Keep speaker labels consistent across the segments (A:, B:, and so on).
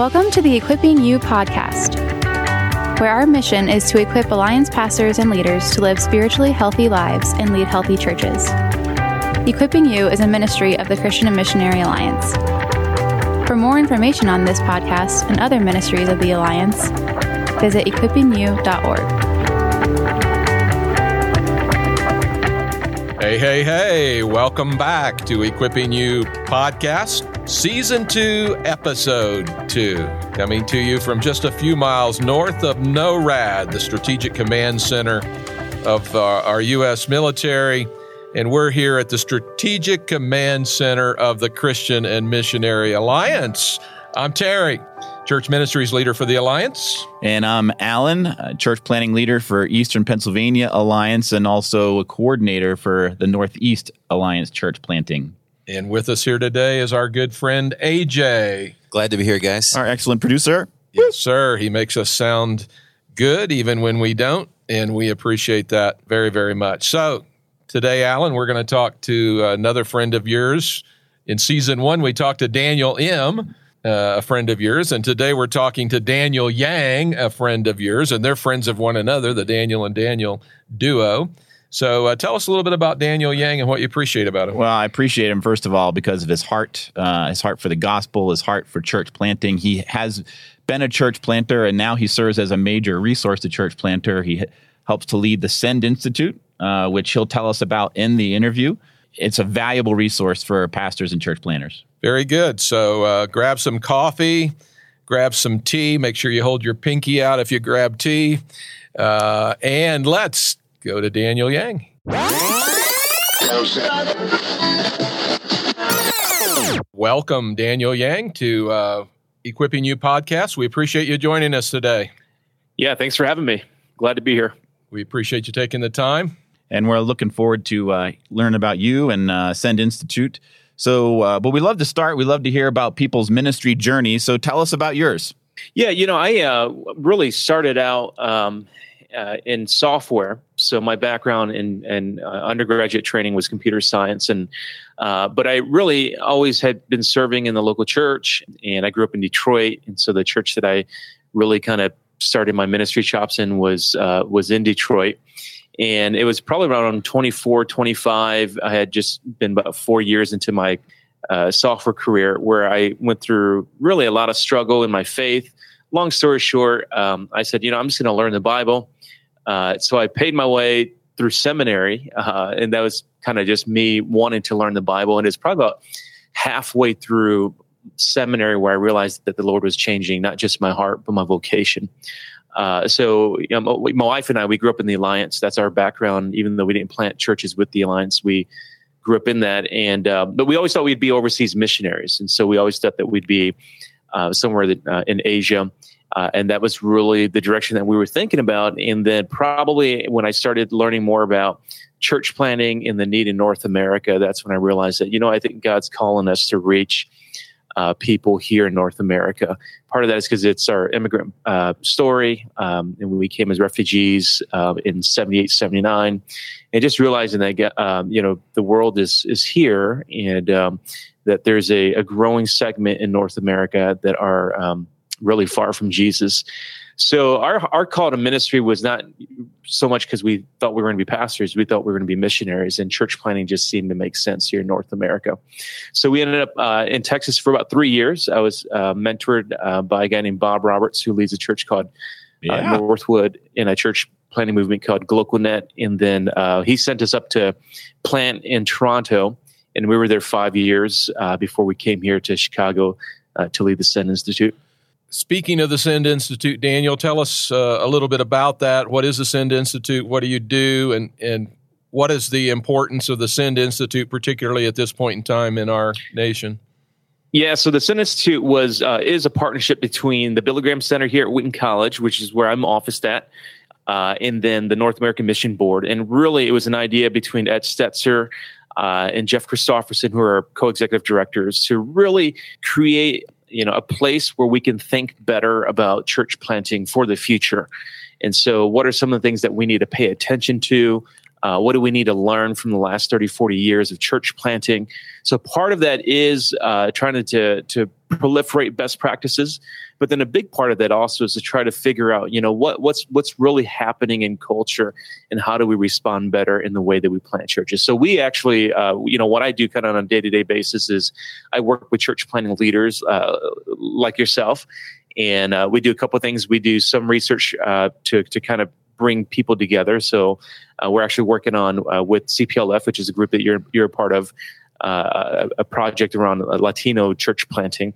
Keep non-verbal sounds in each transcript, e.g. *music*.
A: Welcome to the Equipping You podcast, where our mission is to equip Alliance pastors and leaders to live spiritually healthy lives and lead healthy churches. Equipping You is a ministry of the Christian and Missionary Alliance. For more information on this podcast and other ministries of the Alliance, visit equippingyou.org.
B: Hey, hey, hey, welcome back to Equipping You podcast, season two, episode two. Coming to you from just a few miles north of NORAD, the Strategic Command Center of uh, our U.S. military. And we're here at the Strategic Command Center of the Christian and Missionary Alliance. I'm Terry church ministries leader for the Alliance.
C: And I'm Alan, church planting leader for Eastern Pennsylvania Alliance and also a coordinator for the Northeast Alliance Church Planting.
B: And with us here today is our good friend AJ.
D: Glad to be here, guys.
C: Our excellent producer.
B: Yes, sir. He makes us sound good even when we don't. And we appreciate that very, very much. So today, Alan, we're going to talk to another friend of yours. In season one, we talked to Daniel M uh, a friend of yours. And today we're talking to Daniel Yang, a friend of yours, and they're friends of one another, the Daniel and Daniel duo. So uh, tell us a little bit about Daniel Yang and what you appreciate about him.
C: Well, I appreciate him first of all because of his heart, uh, his heart for the gospel, his heart for church planting. He has been a church planter, and now he serves as a major resource to church planter. He helps to lead the Send Institute, uh, which he'll tell us about in the interview. It's a valuable resource for pastors and church planters.
B: Very good. So uh, grab some coffee, grab some tea. Make sure you hold your pinky out if you grab tea. Uh, and let's go to Daniel Yang. Welcome, Daniel Yang, to uh, Equipping You podcast. We appreciate you joining us today.
E: Yeah, thanks for having me. Glad to be here.
B: We appreciate you taking the time.
C: And we're looking forward to uh, learn about you and uh, Send Institute. So, uh, but we love to start. We love to hear about people's ministry journey. So, tell us about yours.
E: Yeah, you know, I uh, really started out um, uh, in software. So, my background in, uh, undergraduate training was computer science, and uh, but I really always had been serving in the local church, and I grew up in Detroit, and so the church that I really kind of started my ministry chops in was uh, was in Detroit. And it was probably around 24 25 i had just been about four years into my uh, software career where i went through really a lot of struggle in my faith. Long story short um, i said you know i'm just going to learn the bible uh, so i paid my way through seminary uh, and that was kind of just me wanting to learn the bible and it's probably about halfway through seminary where i realized that the lord was changing not just my heart but my vocation uh, so you know, my wife and I, we grew up in the Alliance. That's our background. Even though we didn't plant churches with the Alliance, we grew up in that. And uh, but we always thought we'd be overseas missionaries, and so we always thought that we'd be uh, somewhere that, uh, in Asia. Uh, and that was really the direction that we were thinking about. And then probably when I started learning more about church planting and the need in North America, that's when I realized that you know I think God's calling us to reach uh, people here in North America. Part of that is because it's our immigrant uh, story. Um, and we came as refugees uh, in 78, 79, and just realizing that, um, you know, the world is, is here and um, that there's a, a, growing segment in North America that are um, really far from Jesus. So our our call to ministry was not so much because we thought we were going to be pastors. We thought we were going to be missionaries, and church planting just seemed to make sense here in North America. So we ended up uh, in Texas for about three years. I was uh, mentored uh, by a guy named Bob Roberts, who leads a church called uh, yeah. Northwood in a church planting movement called Glocalnet, and then uh, he sent us up to plant in Toronto, and we were there five years uh, before we came here to Chicago to lead the Send Institute.
B: Speaking of the Send Institute, Daniel, tell us uh, a little bit about that. What is the Send Institute? What do you do? And, and what is the importance of the Send Institute, particularly at this point in time in our nation?
E: Yeah, so the Send Institute was uh, is a partnership between the Billy Graham Center here at Wheaton College, which is where I'm officed at, uh, and then the North American Mission Board. And really, it was an idea between Ed Stetzer uh, and Jeff Christopherson, who are co-executive directors, to really create you know a place where we can think better about church planting for the future. And so what are some of the things that we need to pay attention to? Uh, what do we need to learn from the last 30 40 years of church planting? So part of that is uh, trying to, to, to proliferate best practices. But then a big part of that also is to try to figure out, you know, what what's what's really happening in culture, and how do we respond better in the way that we plant churches. So we actually, uh, you know, what I do kind of on a day to day basis is I work with church planting leaders uh, like yourself, and uh, we do a couple things. We do some research uh, to to kind of bring people together. So uh, we're actually working on uh, with CPLF, which is a group that you're you're a part of, uh, a project around Latino church planting.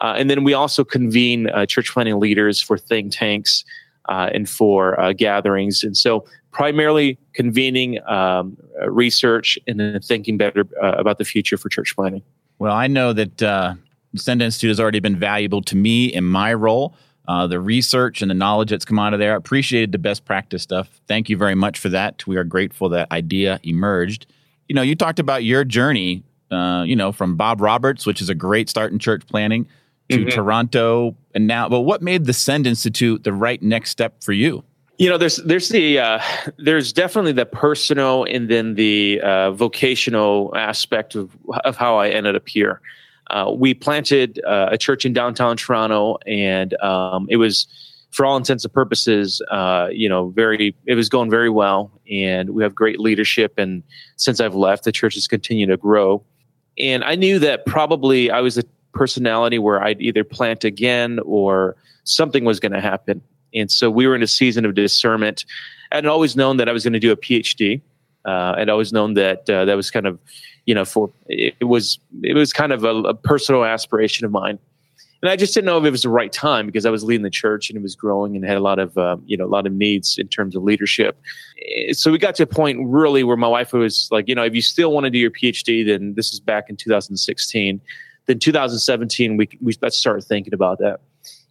E: Uh, and then we also convene uh, church planting leaders for think tanks uh, and for uh, gatherings. And so, primarily convening um, research and then thinking better uh, about the future for church planting.
C: Well, I know that uh, Send Institute has already been valuable to me in my role. the research and the knowledge that's come out of there. I appreciated the best practice stuff. Thank you very much for that. We are grateful that idea emerged. You know, you talked about your journey uh, you know, from Bob Roberts, which is a great start in church planting, to mm-hmm. Toronto, and now. But what made the Send Institute the right next step for you?
E: You know, there's there's the uh, there's definitely the personal and then the uh, vocational aspect of of how I ended up here. Uh, we planted uh, a church in downtown Toronto, and um, it was, for all intents and purposes, uh, you know, very it was going very well, and we have great leadership. And since I've left, the church has continued to grow and I knew that probably I was a personality where I'd either plant again or something was going to happen. And so we were in a season of discernment. I'd always known that I was going to do a PhD. Uh, I'd always known that uh, that was kind of, you know, for it, it was it was kind of a, a personal aspiration of mine and I just didn't know if it was the right time because I was leading the church and it was growing and had a lot of um, you know a lot of needs in terms of leadership. Eh, so we got to a point really where my wife was like, you know, if you still want to do your PhD, then this is back in 2016. Then 2017, we we started thinking about that,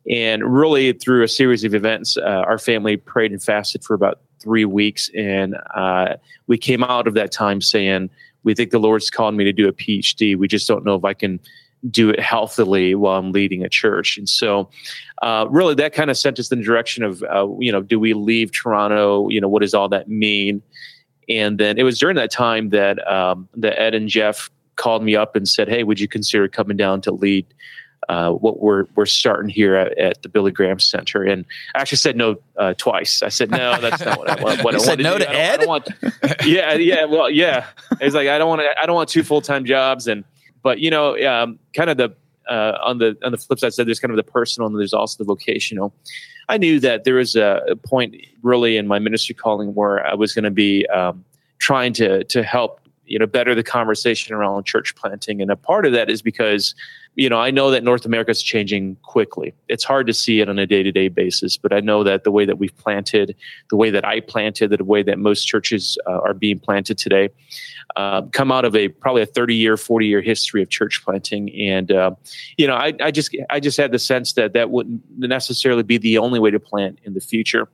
E: and really through a series of events, uh, our family prayed and fasted for about three weeks, and uh, we came out of that time saying, we think the Lord's called me to do a PhD. We just don't know if I can do it healthily while I'm leading a church. And so, uh, really, that kind of sent us in the direction of, uh, you know, do we leave Toronto? You know, what does all that mean? And then it was during that time that um, that Ed and Jeff called me up and said, "Hey, would you consider coming down to lead?" Uh, what we're we're starting here at, at, the Billy Graham Center, and I actually said no uh, twice. I said no, that's not what I want. What *laughs*
C: you
E: I
C: said no to, to Ed.
E: Want, *laughs* yeah, yeah, well, yeah. It's like I don't want to. I don't want two full time jobs, and but you know, um, kind of the uh, on the on the flip side, said there's kind of the personal and there's also the vocational. I knew that there was a, point really in my ministry calling where I was going to be um, trying to to help you know better the conversation around church planting, and a part of that is because you know, I know that North America is changing quickly. It's hard to see it on a day to day basis, but I know that the way that we've planted, the way that I planted, the way that most churches uh, are being planted today, uh, come out of a probably a 30 year, 40 year history of church planting. And, uh, you know, I, I just, I just had the sense that that wouldn't necessarily be the only way to plant in the future.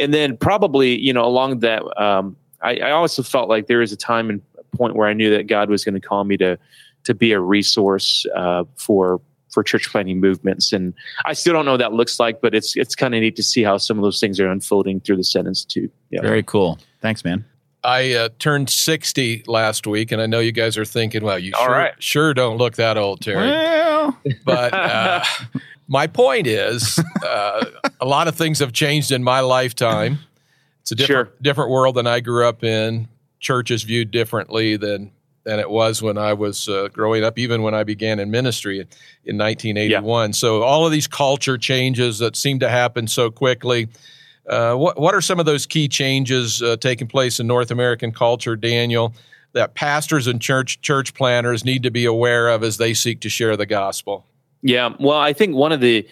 E: And then probably, you know, along that, um, I, I also felt like there is a time and point where I knew that God was going to call me to, to be a resource uh, for for church planting movements. And I still don't know what that looks like, but it's it's kind of neat to see how some of those things are unfolding through the Send Institute.
C: Yeah. Very cool. Thanks, man.
B: I uh, turned 60 last week, and I know you guys are thinking, well, you
E: All
B: sure,
E: right.
B: sure don't look that old, Terry.
C: Well. *laughs*
B: But uh, my point is, uh, a lot of things have changed in my lifetime. It's a different,
E: Sure.
B: different world than I grew up in. Church is viewed differently than than it was when I was uh, growing up, even when I began in ministry in 1981. So all of these culture changes that seem to happen so quickly. Uh, what what are some of those key changes uh, taking place in North American culture, Daniel, that pastors and church church planners need to be aware of as they seek to share the gospel?
E: Yeah, well, I think one of the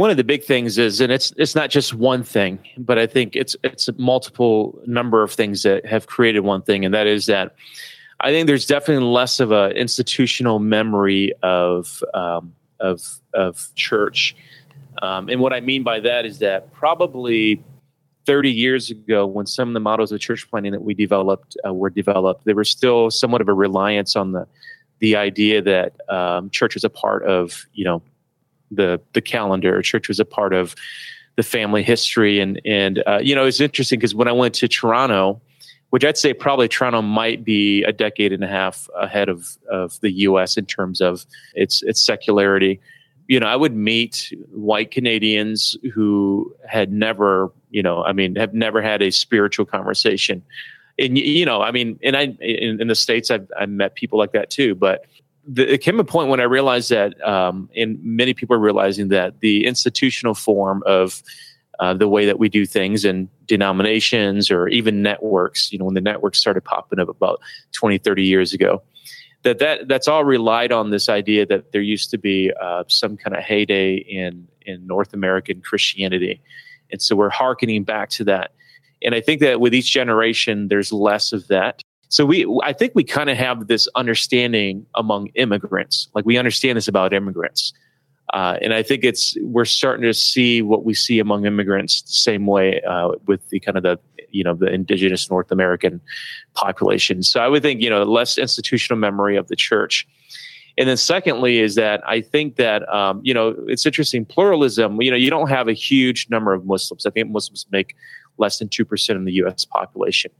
E: one of the big things is, and it's it's not just one thing, but I think it's it's a multiple number of things that have created one thing, and that is that I think there's definitely less of a institutional memory of um, of of church, um, and what I mean by that is that probably 30 years ago, when some of the models of church planting that we developed uh, were developed, there was still somewhat of a reliance on the the idea that um, church is a part of you know the the calendar. Church was a part of the family history, and and uh, you know it's interesting because when I went to Toronto which I'd say probably Toronto might be a decade and a half ahead of, of the U.S. in terms of its its secularity. you know, I would meet white Canadians who had never, you know, I mean, have never had a spiritual conversation. And, you know, I mean, and I, in, in the States, I've, I've met people like that too. But the, it came a point when I realized that, um, and many people are realizing that the institutional form of uh, the way that we do things in denominations or even networks, you know, when the networks started popping up about 20, 30 years ago, that, that that's all relied on this idea that there used to be uh, some kind of heyday in in North American Christianity, and so we're harkening back to that. And I think that with each generation, there's less of that. So we, I think we kind of have this understanding among immigrants, like we understand this about immigrants. Uh, and I think it's we're starting to see what we see among immigrants the same way uh, with the kind of the you know the indigenous North American population. So I would think you know less institutional memory of the church. And then secondly is that I think that um, you know it's interesting pluralism. You know you don't have a huge number of Muslims. I think Muslims make less than two percent of the U.S. population,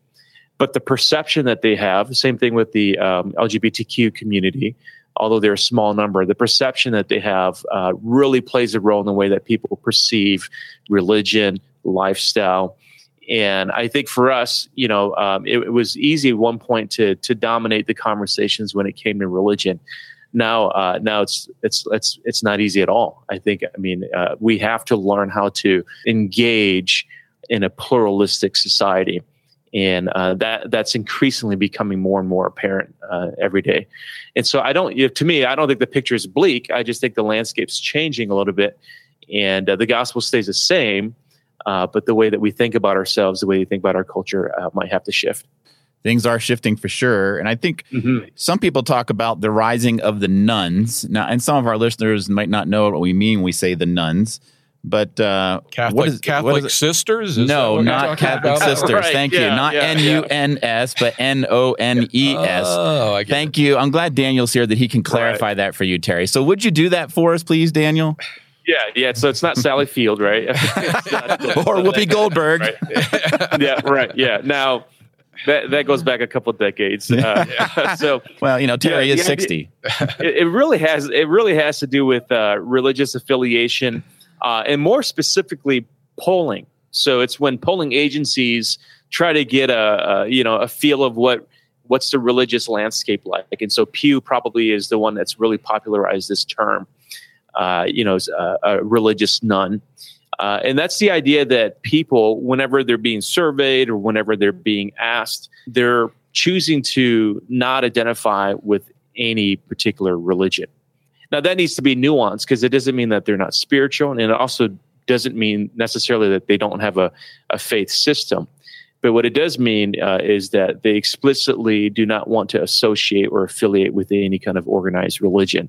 E: but the perception that they have, same thing with the um, LGBTQ community although they're a small number, the perception that they have uh, really plays a role in the way that people perceive religion, lifestyle. And I think for us, you know, um, it, it, was easy at one point to to dominate the conversations when it came to religion. Now, uh, now it's it's it's it's not easy at all. I think. I mean, uh, we have to learn how to engage in a pluralistic society and uh, that that's increasingly becoming more and more apparent uh, every day. And so I don't, you know, to me, I don't think the picture is bleak. I just think the landscape's changing a little bit, and uh, the gospel stays the same, uh, but the way that we think about ourselves, the way we think about our culture, uh, might have to shift.
C: Things are shifting for sure, and I think mm-hmm. some people talk about the rising of the nones Now, and some of our listeners might not know what we mean when we say the nones. But uh,
B: Catholic, what is, Catholic what is sisters?
C: Is no, not Catholic about? sisters. Right, Thank yeah, you. Not N U N S, but N O N E S. Oh, Thank it. you. I'm glad Daniel's here that he can clarify right. that for you, Terry. So, would you do that for us, please, Daniel?
E: Yeah, yeah. So it's not Sally Field, right? *laughs* *laughs* or
C: Whoopi Goldberg.
E: Right. *laughs* yeah, right. Yeah. Now that that goes back a couple decades. Uh, so
C: well, you know, Terry yeah, is yeah, sixty.
E: It, it, really has. It really has to do with uh, religious affiliation uh, and more specifically polling. So it's when polling agencies try to get a, a, you know a feel of what what's the religious landscape like. And so Pew probably is the one that's really popularized this term. Uh, you know, a, a religious none. Uh, and that's the idea that people, whenever they're being surveyed or whenever they're being asked, they're choosing to not identify with any particular religion. Now that needs to be nuanced because it doesn't mean that they're not spiritual, and it also doesn't mean necessarily that they don't have a, a faith system. But what it does mean uh, is that they explicitly do not want to associate or affiliate with any kind of organized religion.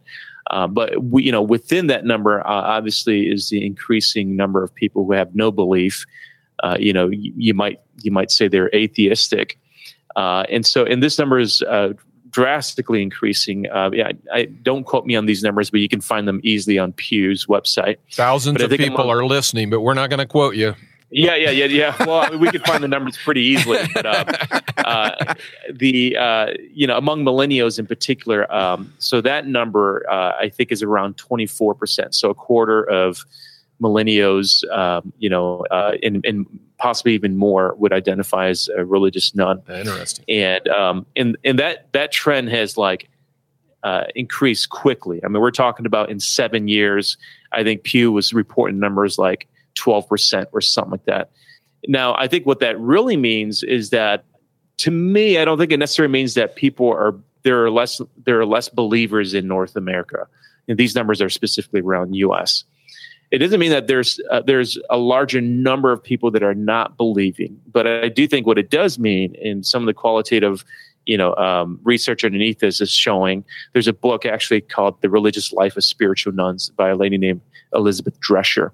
E: Uh, but we, you know, within that number, uh, obviously, is the increasing number of people who have no belief. Uh, you know, you, you, might you might say they're atheistic, uh, and so and this number is uh, drastically increasing. Uh, yeah, I, I, don't quote me on these numbers, but you can find them easily on Pew's website.
B: Thousands of people are listening, but we're not going to quote you.
E: Yeah, yeah, yeah, yeah. Well, I mean, we could find the numbers pretty easily. But uh, *laughs* uh, the uh, you know among millennials in particular, um, so that number uh, I think is around twenty four percent. So a quarter of millennials, um, you know, uh, and, and, possibly even more would identify as a religious none.
B: Interesting.
E: And um, and and that that trend has like uh, increased quickly. I mean, we're talking about in seven years. I think Pew was reporting numbers like twelve percent or something like that. Now, I think what that really means is that, to me, I don't think it necessarily means that people are there are less there are less believers in North America. And these numbers are specifically around U.S. It doesn't mean that there's uh, there's a larger number of people that are not believing, but I do think what it does mean, in some of the qualitative, you know, um, research underneath this is showing. There's a book actually called "The Religious Life of Spiritual Nones" by a lady named Elizabeth Drescher,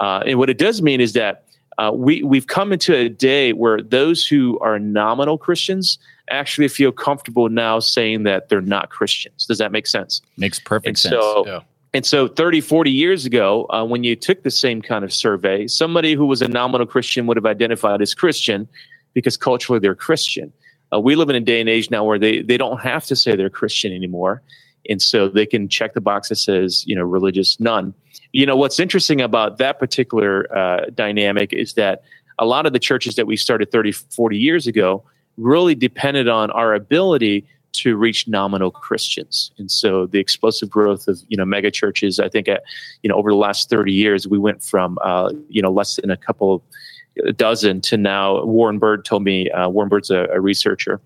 E: uh, and what it does mean is that uh, we we've come into a day where those who are nominal Christians actually feel comfortable now saying that they're not Christians. Does that make sense?
C: Makes perfect
E: and
C: sense.
E: So, yeah. And so 30, 40 years ago, uh, when you took the same kind of survey, somebody who was a nominal Christian would have identified as Christian because culturally they're Christian. Uh, we live in a day and age now where they, they don't have to say they're Christian anymore. and so they can check the box that says you know religious none. You know what's interesting about that particular uh, dynamic is that a lot of the churches that we started 30, 40 years ago really depended on our ability to reach nominal Christians. And so the explosive growth of, you know, mega churches, I think, at, you know, over the last 30 years, we went from, uh, you know, less than a couple dozen to now Warren Bird told me, uh, Warren Bird's a, a researcher.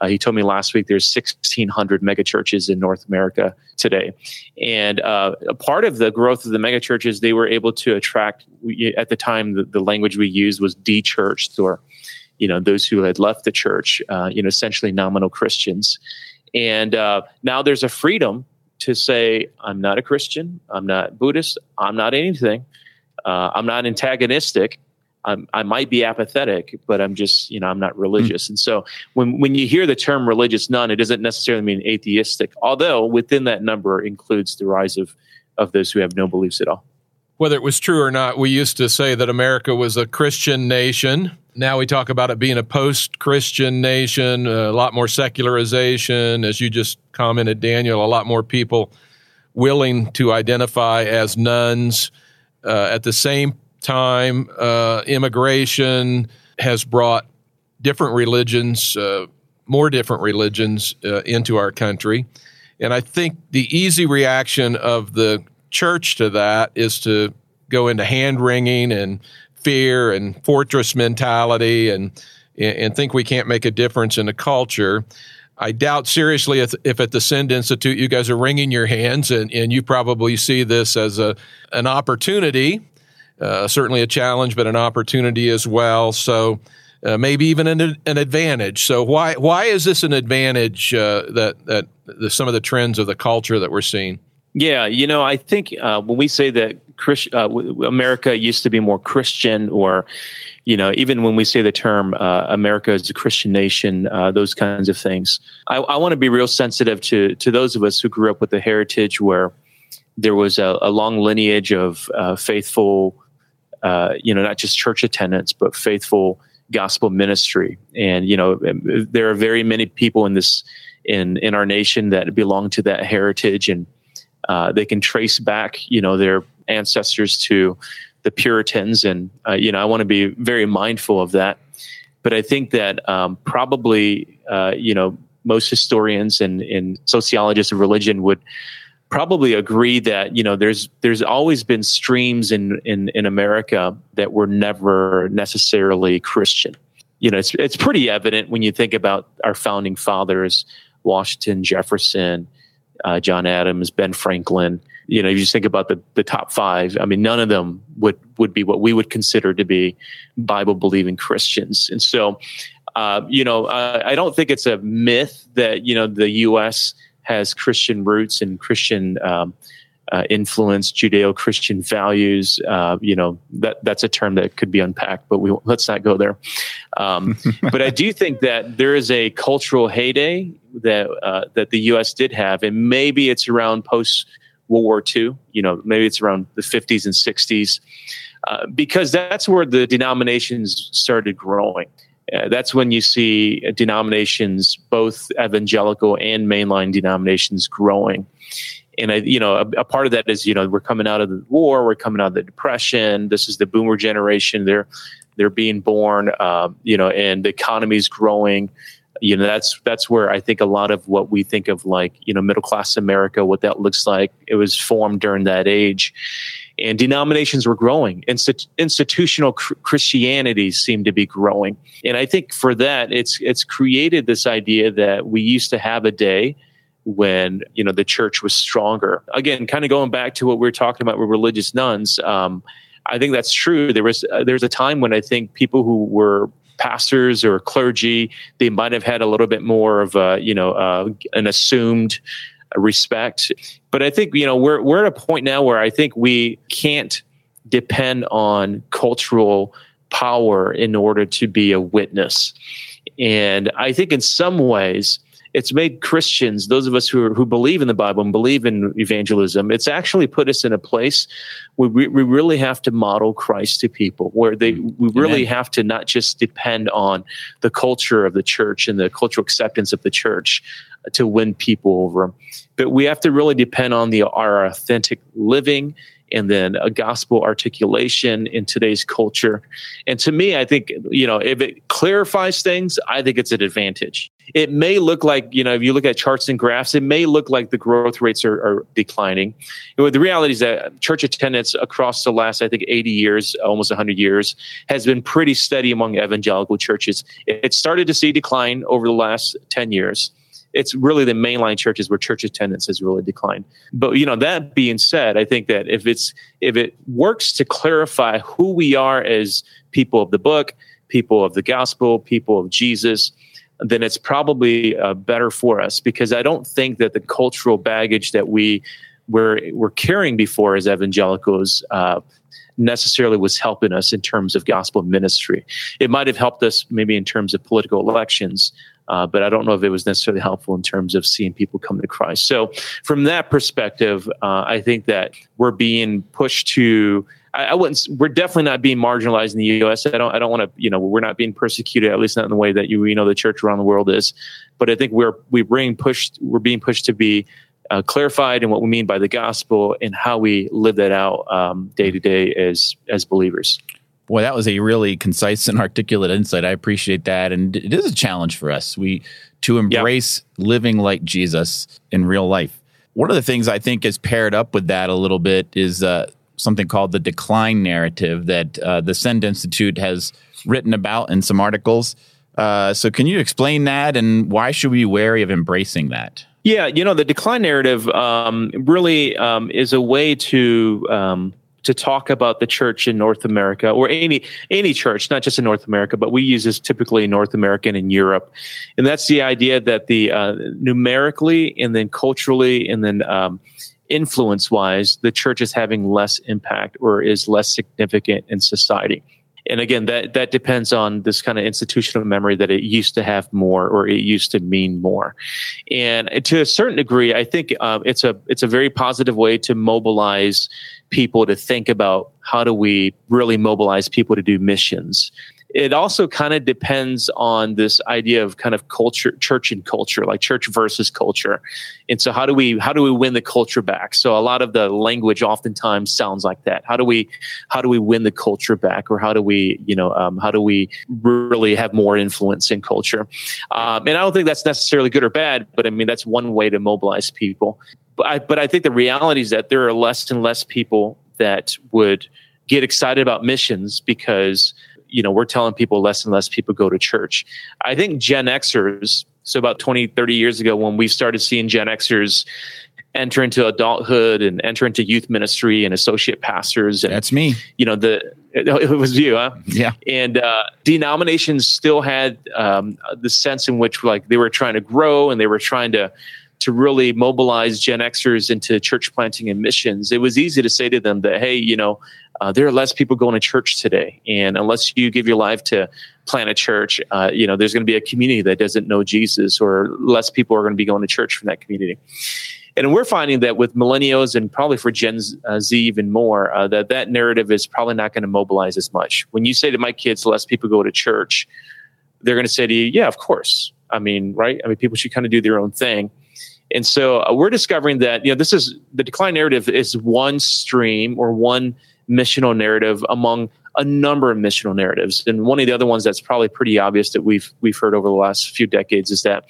E: Uh, he told me last week there's 1,600 megachurches in North America today, and uh, a part of the growth of the megachurches, they were able to attract. At the time, the, the language we used was de-churched, or you know those who had left the church, uh, you know, essentially nominal Christians. And uh, now there's a freedom to say, I'm not a Christian, I'm not Buddhist, I'm not anything, uh, I'm not antagonistic. I'm, i might be apathetic, but I'm just, you know, I'm not religious. Mm. And so when, when you hear the term religious none, it doesn't necessarily mean atheistic, although within that number includes the rise of, of those who have no beliefs at all.
B: Whether it was true or not, we used to say that America was a Christian nation. Now we talk about it being a post Christian nation, a lot more secularization. As you just commented, Daniel, a lot more people willing to identify as nones. Uh, at the same time, uh, immigration has brought different religions, uh, more different religions uh, into our country. And I think the easy reaction of the church to that is to go into hand wringing and fear and fortress mentality and and think we can't make a difference in the culture. I doubt seriously if, if, at the Send Institute you guys are wringing your hands and, and you probably see this as a an opportunity uh, certainly a challenge, but an opportunity as well. So uh, maybe even an, an advantage. So why why is this an advantage uh, that that the, some of the trends of the culture that we're seeing?
E: Yeah, you know, I think uh, when we say that Christ, uh, America used to be more Christian, or you know, even when we say the term uh, America is a Christian nation, uh, those kinds of things, I, I want to be real sensitive to to those of us who grew up with a heritage where there was a, a long lineage of uh, faithful uh, you know, not just church attendance, but faithful gospel ministry. And, you know, there are very many people in this, in, in our nation that belong to that heritage and uh, they can trace back, you know, their ancestors to the Puritans. And, uh, you know, I want to be very mindful of that. But I think that um, probably, uh, you know, most historians and, and sociologists of religion would probably agree that you know there's there's always been streams in in in America that were never necessarily Christian. You know, it's it's pretty evident when you think about our founding fathers, Washington, Jefferson, uh, John Adams, Ben Franklin. You know, if you just think about the the top five, I mean, none of them would would be what we would consider to be Bible believing Christians, and so. Uh, you know, uh, I don't think it's a myth that you know the U.S has Christian roots and Christian um, uh, influence, Judeo-Christian values. Uh, you know that that's a term that could be unpacked, but we let's not go there. Um, *laughs* but I do think that there is a cultural heyday that uh, that the U.S. did have, and maybe it's around post World War II. You know, maybe it's around the 50s and 60s, uh, because that's where the denominations started growing. Uh, that's when you see denominations, both evangelical and mainline denominations, growing. And I, you know, a, a, part of that is, you know, we're coming out of the war, we're coming out of the depression. This is the boomer generation. They're they're being born, uh, you know, and the economy is growing. You know, that's that's where I think a lot of what we think of, like you know, middle class America, what that looks like, it was formed during that age and denominations were growing. Inst- institutional cr- Christianity seemed to be growing, and I think for that, it's it's created this idea that we used to have a day when you know the church was stronger. Again, kind of going back to what we were talking about with religious nones. Um, I think that's true. There was uh, there's a time when I think people who were pastors or clergy they might have had a little bit more of a you know uh, an assumed respect. But I think you know we're we're at a point now where I think we can't depend on cultural power in order to be a witness. And I think in some ways it's made Christians, those of us who, are, who believe in the Bible and believe in evangelism, it's actually put us in a place where we, we really have to model Christ to people, where they mm. we really Amen. have to not just depend on the culture of the church and the cultural acceptance of the church to win people over. but we have to really depend on the our authentic living and then a gospel articulation in today's culture. And to me, I think, you know, if it clarifies things, I think it's an advantage. It may look like, you know, if you look at charts and graphs, it may look like the growth rates are, are declining. Know, the reality is that church attendance across the last, I think, 80 years, almost 100 years, has been pretty steady among evangelical churches. It started to see decline over the last 10 years it's really the mainline churches where church attendance has really declined. But you know, that being said, I think that if it's if it works to clarify who we are as people of the book, people of the gospel, people of Jesus, then it's probably uh, better for us because I don't think that the cultural baggage that we were we're carrying before as evangelicals uh, necessarily was helping us in terms of gospel ministry. It might have helped us maybe in terms of political elections, uh, but I don't know if it was necessarily helpful in terms of seeing people come to Christ. So, from that perspective, uh, I think that we're being pushed to. I, I, wouldn't. We're definitely not being marginalized in the U.S. I don't. I don't want to. You know, we're not being persecuted. At least not in the way that you, you know the church around the world is. But I think we're we're being pushed. We're being pushed to be uh, clarified in what we mean by the gospel and how we live that out um, day to day as as believers.
C: Boy, that was a really concise and articulate insight. I appreciate that, and it is a challenge for us. We to embrace yep. living like Jesus in real life. One of the things I think is paired up with that a little bit is uh, something called the decline narrative that uh, the Send Institute has written about in some articles. Uh, so, can you explain that, and why should we be wary of embracing that?
E: Yeah, you know, the decline narrative um, really um, is a way to um, to talk about the church in North America or any any church, not just in North America, but we use this typically in North America and in Europe, and that's the idea that the uh, numerically and then culturally and then um, influence wise, the church is having less impact or is less significant in society. And again that that depends on this kind of institutional memory that it used to have more or it used to mean more. And to a certain degree i think um, it's a it's a very positive way to mobilize people to think about how do we really mobilize people to do missions it also kind of depends on this idea of kind of culture church and culture like church versus culture. And so how do we how do we win the culture back? So a lot of the language oftentimes sounds like that. How do we how do we win the culture back or how do we you know um, how do we really have more influence in culture? Um, and i don't think that's necessarily good or bad but i mean that's one way to mobilize people. But I, but I think the reality is that there are less and less people that would get excited about missions because you know, we're telling people less and less people go to church. I think Gen Xers, so about 20, 30 years ago, when we started seeing Gen Xers enter into adulthood and enter into youth ministry and associate pastors. And,
C: That's me.
E: You know, the *laughs* it was you, huh?
C: Yeah.
E: And uh, denominations still had um, the sense in which like they were trying to grow and they were trying to to really mobilize Gen Xers into church planting and missions. It was easy to say to them that, hey, you know, uh, there are less people going to church today, and unless you give your life to plant a church, uh, you know, there's going to be a community that doesn't know Jesus, or less people are going to be going to church from that community. And we're finding that with millennials and probably for Gen uh, Z even more, uh, that that narrative is probably not going to mobilize as much. When you say to my kids, less people go to church, they're going to say to you, yeah, of course. I mean, right? I mean, people should kind of do their own thing. And so uh, we're discovering that, you know, this is the decline narrative is one stream or one missional narrative among a number of missional narratives. And one of the other ones that's probably pretty obvious that we've we've heard over the last few decades is that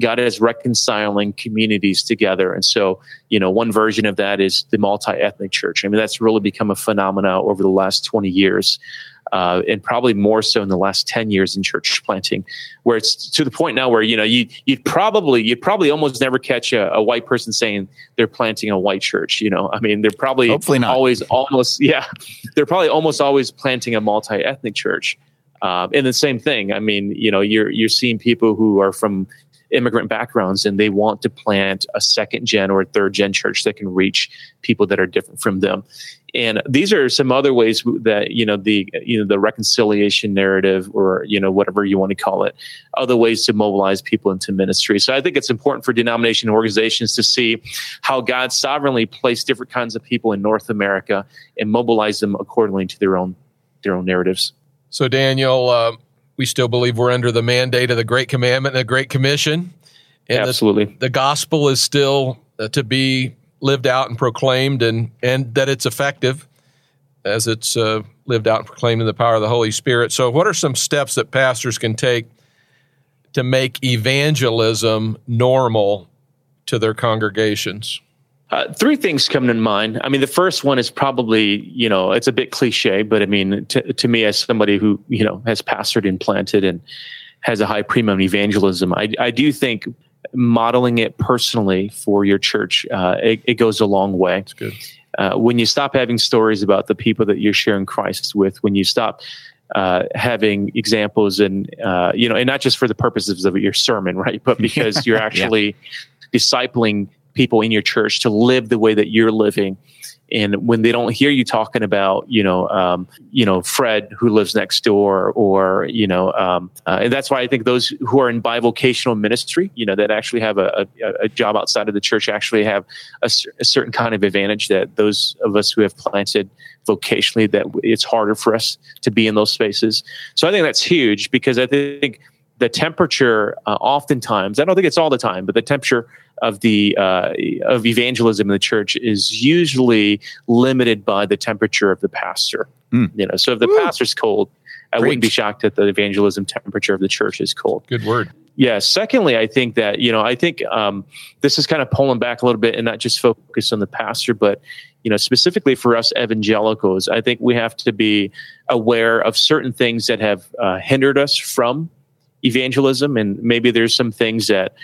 E: God is reconciling communities together. And so, you know, one version of that is the multi-ethnic church. I mean, that's really become a phenomenon over the last 20 years uh, and probably more so in the last 10 years in church planting, where it's to the point now where, you know, you, you'd probably, you'd probably almost never catch a, a, white person saying they're planting a white church. You know, I mean, they're probably
C: Hopefully not.
E: always almost, *laughs* yeah, they're probably almost always planting a multi ethnic church. Um, and the same thing. I mean, you know, you're, you're seeing people who are from immigrant backgrounds and they want to plant a second gen or third gen church that can reach people that are different from them and these are some other ways that you know the you know the reconciliation narrative or you know whatever you want to call it other ways to mobilize people into ministry. So i think it's important for denomination organizations to see how god sovereignly placed different kinds of people in north america and mobilize them accordingly to their own their own narratives.
B: So daniel uh, we still believe we're under the mandate of the great commandment and the great commission.
E: And Absolutely.
B: The, the, gospel is still uh, to be lived out and proclaimed, and and that it's effective as it's uh, lived out and proclaimed in the power of the Holy Spirit. So, what are some steps that pastors can take to make evangelism normal to their congregations?
E: Uh, three things come to mind. I mean, the first one is probably, you know, it's a bit cliche, but I mean, to, to me, as somebody who, you know, has pastored and planted and has a high premium evangelism, I, I do think modeling it personally for your church, uh, it, it, goes a long way.
B: That's good.
E: Uh, when you stop having stories about the people that you're sharing Christ with, when you stop uh, having examples and uh, you know, and not just for the purposes of your sermon, right? But *laughs* because you're actually yeah. discipling people in your church to live the way that you're living. And when they don't hear you talking about, you know, um, you know, Fred who lives next door, or you know, um, uh, and that's why I think those who are in bivocational ministry, you know, that actually have a, a, a job outside of the church, actually have a, a, certain kind of advantage that those of us who have planted vocationally, that it's harder for us to be in those spaces. So I think that's huge because I think the temperature, uh, oftentimes, I don't think it's all the time, but the temperature of the uh, of evangelism in the church is usually limited by the temperature of the pastor. Mm. You know, so if the Woo. pastor's cold, I wouldn't be shocked that the evangelism temperature of the church is cold.
B: Good word.
E: Yeah. Secondly, I think that you know, I think um, this is kind of pulling back a little bit and not just focus on the pastor, but you know, specifically for us evangelicals, I think we have to be aware of certain things that have uh, hindered us from evangelism, and maybe there's some things that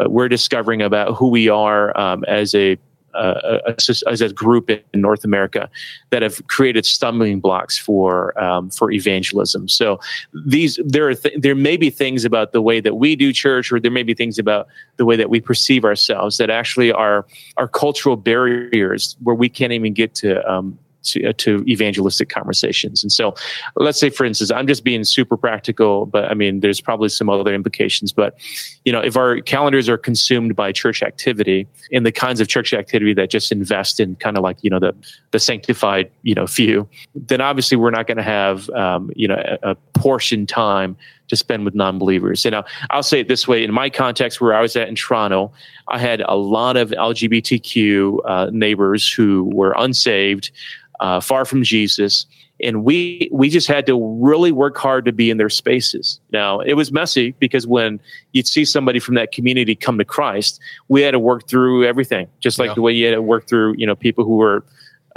E: uh, we're discovering about who we are um, as a uh, as a group in North America that have created stumbling blocks for um, for evangelism. So these there are th- there may be things about the way that we do church, or there may be things about the way that we perceive ourselves that actually are are cultural barriers where we can't even get to um, to, uh, to evangelistic conversations. And so, let's say, for instance, I'm just being super practical, but I mean, there's probably some other implications. But, you know, if our calendars are consumed by church activity and the kinds of church activity that just invest in kind of like, you know, the, the sanctified, you know, few, then obviously we're not going to have, um, you know, a, a portion time to spend with non-believers. You know, I'll say it this way: in my context, where I was at in Toronto, I had a lot of LGBTQ uh, neighbors who were unsaved, uh, far from Jesus. And we we just had to really work hard to be in their spaces. Now it was messy because when you'd see somebody from that community come to Christ, we had to work through everything, just like yeah. the way you had to work through you know people who were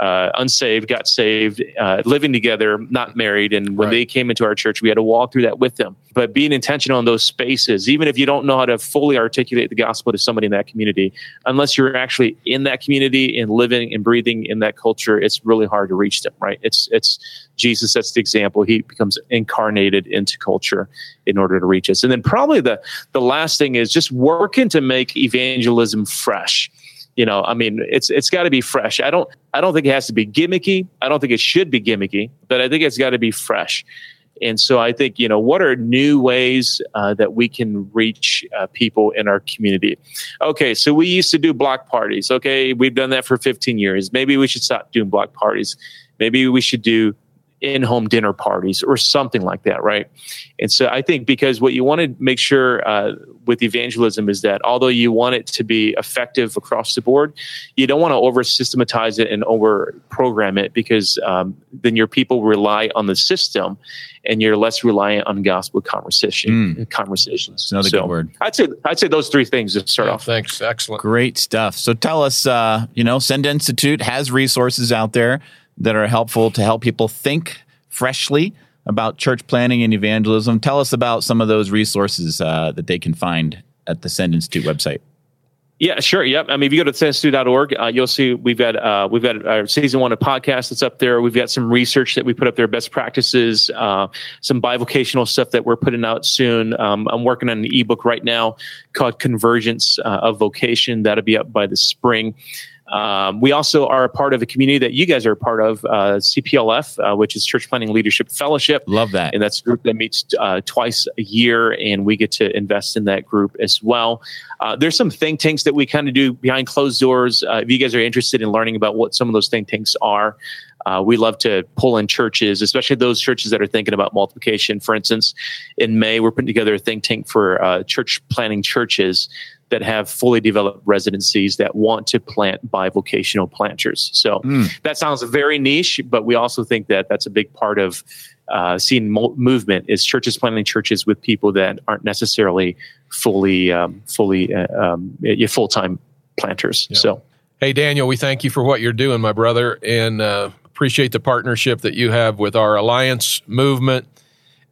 E: uh, unsaved got saved, uh, living together, not married. And when right. they came into our church, we had to walk through that with them. But being intentional in those spaces, even if you don't know how to fully articulate the gospel to somebody in that community, unless you're actually in that community and living and breathing in that culture, it's really hard to reach them, right? It's, it's Jesus sets the example. He becomes incarnated into culture in order to reach us. And then probably the, the last thing is just working to make evangelism fresh you know i mean it's it's got to be fresh. I don't i don't think it has to be gimmicky. I don't think it should be gimmicky but i think it's got to be fresh. And so i think you know what are new ways uh, that we can reach uh, people in our community? Okay so we used to do block parties okay? We've done that for 15 years. Maybe we should stop doing block parties. Maybe we should do in-home dinner parties or something like that, right? And so I think because what you want to make sure uh, with evangelism is that although you want it to be effective across the board, you don't want to over systematize it and over program it because um, then your people rely on the system and you're less reliant on gospel conversation mm. conversations.
C: Another so good word.
E: I'd say I'd say those three things to start
B: yeah,
E: off.
B: Thanks, excellent,
C: great stuff. So tell us, uh, you know, Send Institute has resources out there that are helpful to help people think freshly about church planting and evangelism. Tell us about some of those resources uh, that they can find at the Send Institute website.
E: Yeah, sure. Yep. I mean, if you go to sendinstitute.org, uh, you'll see we've got uh, we've got our season one of podcast that's up there. We've got some research that we put up there, best practices, uh, some bivocational stuff that we're putting out soon. Um, I'm working on an ebook right now called Convergence uh, of Vocation. That'll be up by the spring. Um, we also are a part of a community that you guys are a part of, uh, CPLF, uh, which is Church Planting Leadership Fellowship.
C: Love that.
E: And that's a group that meets uh, twice a year, and we get to invest in that group as well. Uh, there's some think tanks that we kind of do behind closed doors. Uh, if you guys are interested in learning about what some of those think tanks are, uh, we love to pull in churches, especially those churches that are thinking about multiplication. For instance, in May, we're putting together a think tank for church planting churches that have fully developed residencies that want to plant bivocational planters. So mm. that sounds very niche, but we also think that that's a big part of uh, seeing mo- movement is churches planting churches with people that aren't necessarily fully um, fully uh, um, full time planters. Yeah. So,
B: hey Daniel, we thank you for what you're doing, my brother, and uh, appreciate the partnership that you have with our alliance movement.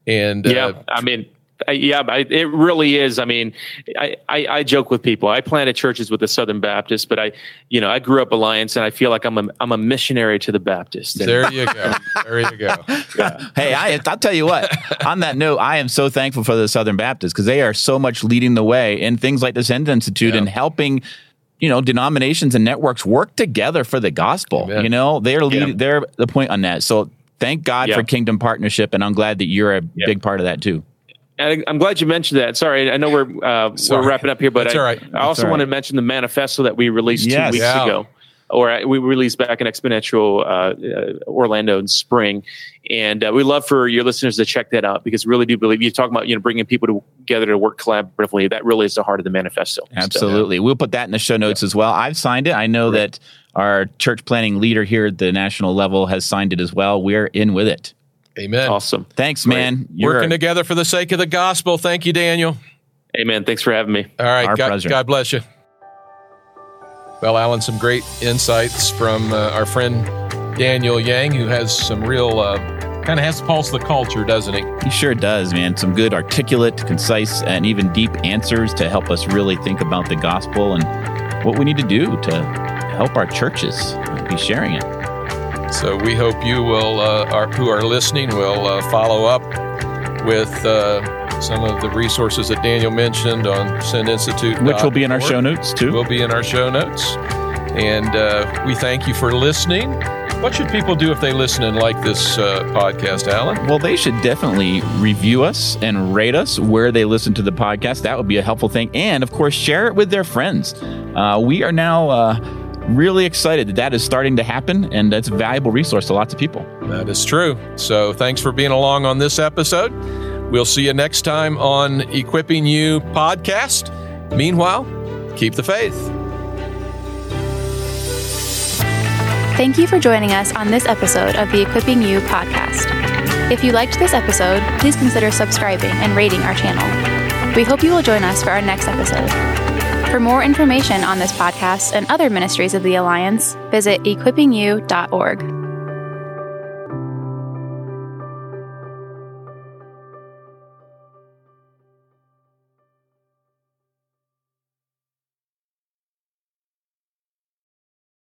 B: And
E: yeah, uh, I mean yeah, it really is. I mean, I, I, I, joke with people. I planted churches with the Southern Baptist, but I, you know, I grew up Alliance, and I feel like I'm a I'm a missionary to the Baptist.
B: there you go. There you go.
C: Yeah. *laughs* Hey, I, I'll tell you what. On that note, I am so thankful for the Southern Baptist because they are so much leading the way in things like the Send Institute yeah. and helping you know denominations and networks work together for the gospel. Amen. You know, they're lead, yeah. they're the point on that. So thank God yeah. for Kingdom Partnership, and I'm glad that you're a yeah. big part of that too.
E: And I'm glad you mentioned that. Sorry, I know we're uh, we're wrapping up here, but I, I also want to mention the manifesto that we released yes. two weeks yeah. ago, or we released back in Exponential uh, uh, Orlando in spring, and uh, we love for your listeners to check that out because we really do believe you talk about you know bringing people together to work collaboratively. That really is the heart of the manifesto.
C: Absolutely, so, we'll put that in the show notes yeah. as well. I've signed it. I know right. that our church planting leader here at the national level has signed it as well. We're in with it.
B: Amen.
E: Awesome.
C: Thanks, man.
B: Working together for the sake of the gospel. Thank you, Daniel.
E: Amen. Thanks for having me.
B: All right. Our God, pleasure. God bless you. Well, Alan, some great insights from uh, our friend Daniel Yang, who has some real, uh, kind of has to pulse the culture, doesn't he?
C: He sure does, man. Some good, articulate, concise, and even deep answers to help us really think about the gospel and what we need to do to help our churches be sharing it.
B: So we hope you will, uh, are, who are listening, will uh, follow up with uh, some of the resources that Daniel mentioned on Send Institute,
C: which will be in our show notes too.
B: Will be in our show notes, and uh, we thank you for listening. What should people do if they listen and like this uh, podcast, Alan?
C: Well, they should definitely review us and rate us where they listen to the podcast. That would be a helpful thing, and of course, share it with their friends. Uh, we are now really excited that that is starting to happen, and that's a valuable resource to lots of people.
B: That is true. So thanks for being along on this episode. We'll see you next time on Equipping You podcast. Meanwhile, keep the faith.
A: Thank you for joining us on this episode of the Equipping You podcast. If you liked this episode, please consider subscribing and rating our channel. We hope you will join us for our next episode. For more information on this podcast and other ministries of the Alliance, visit equippingyou.org.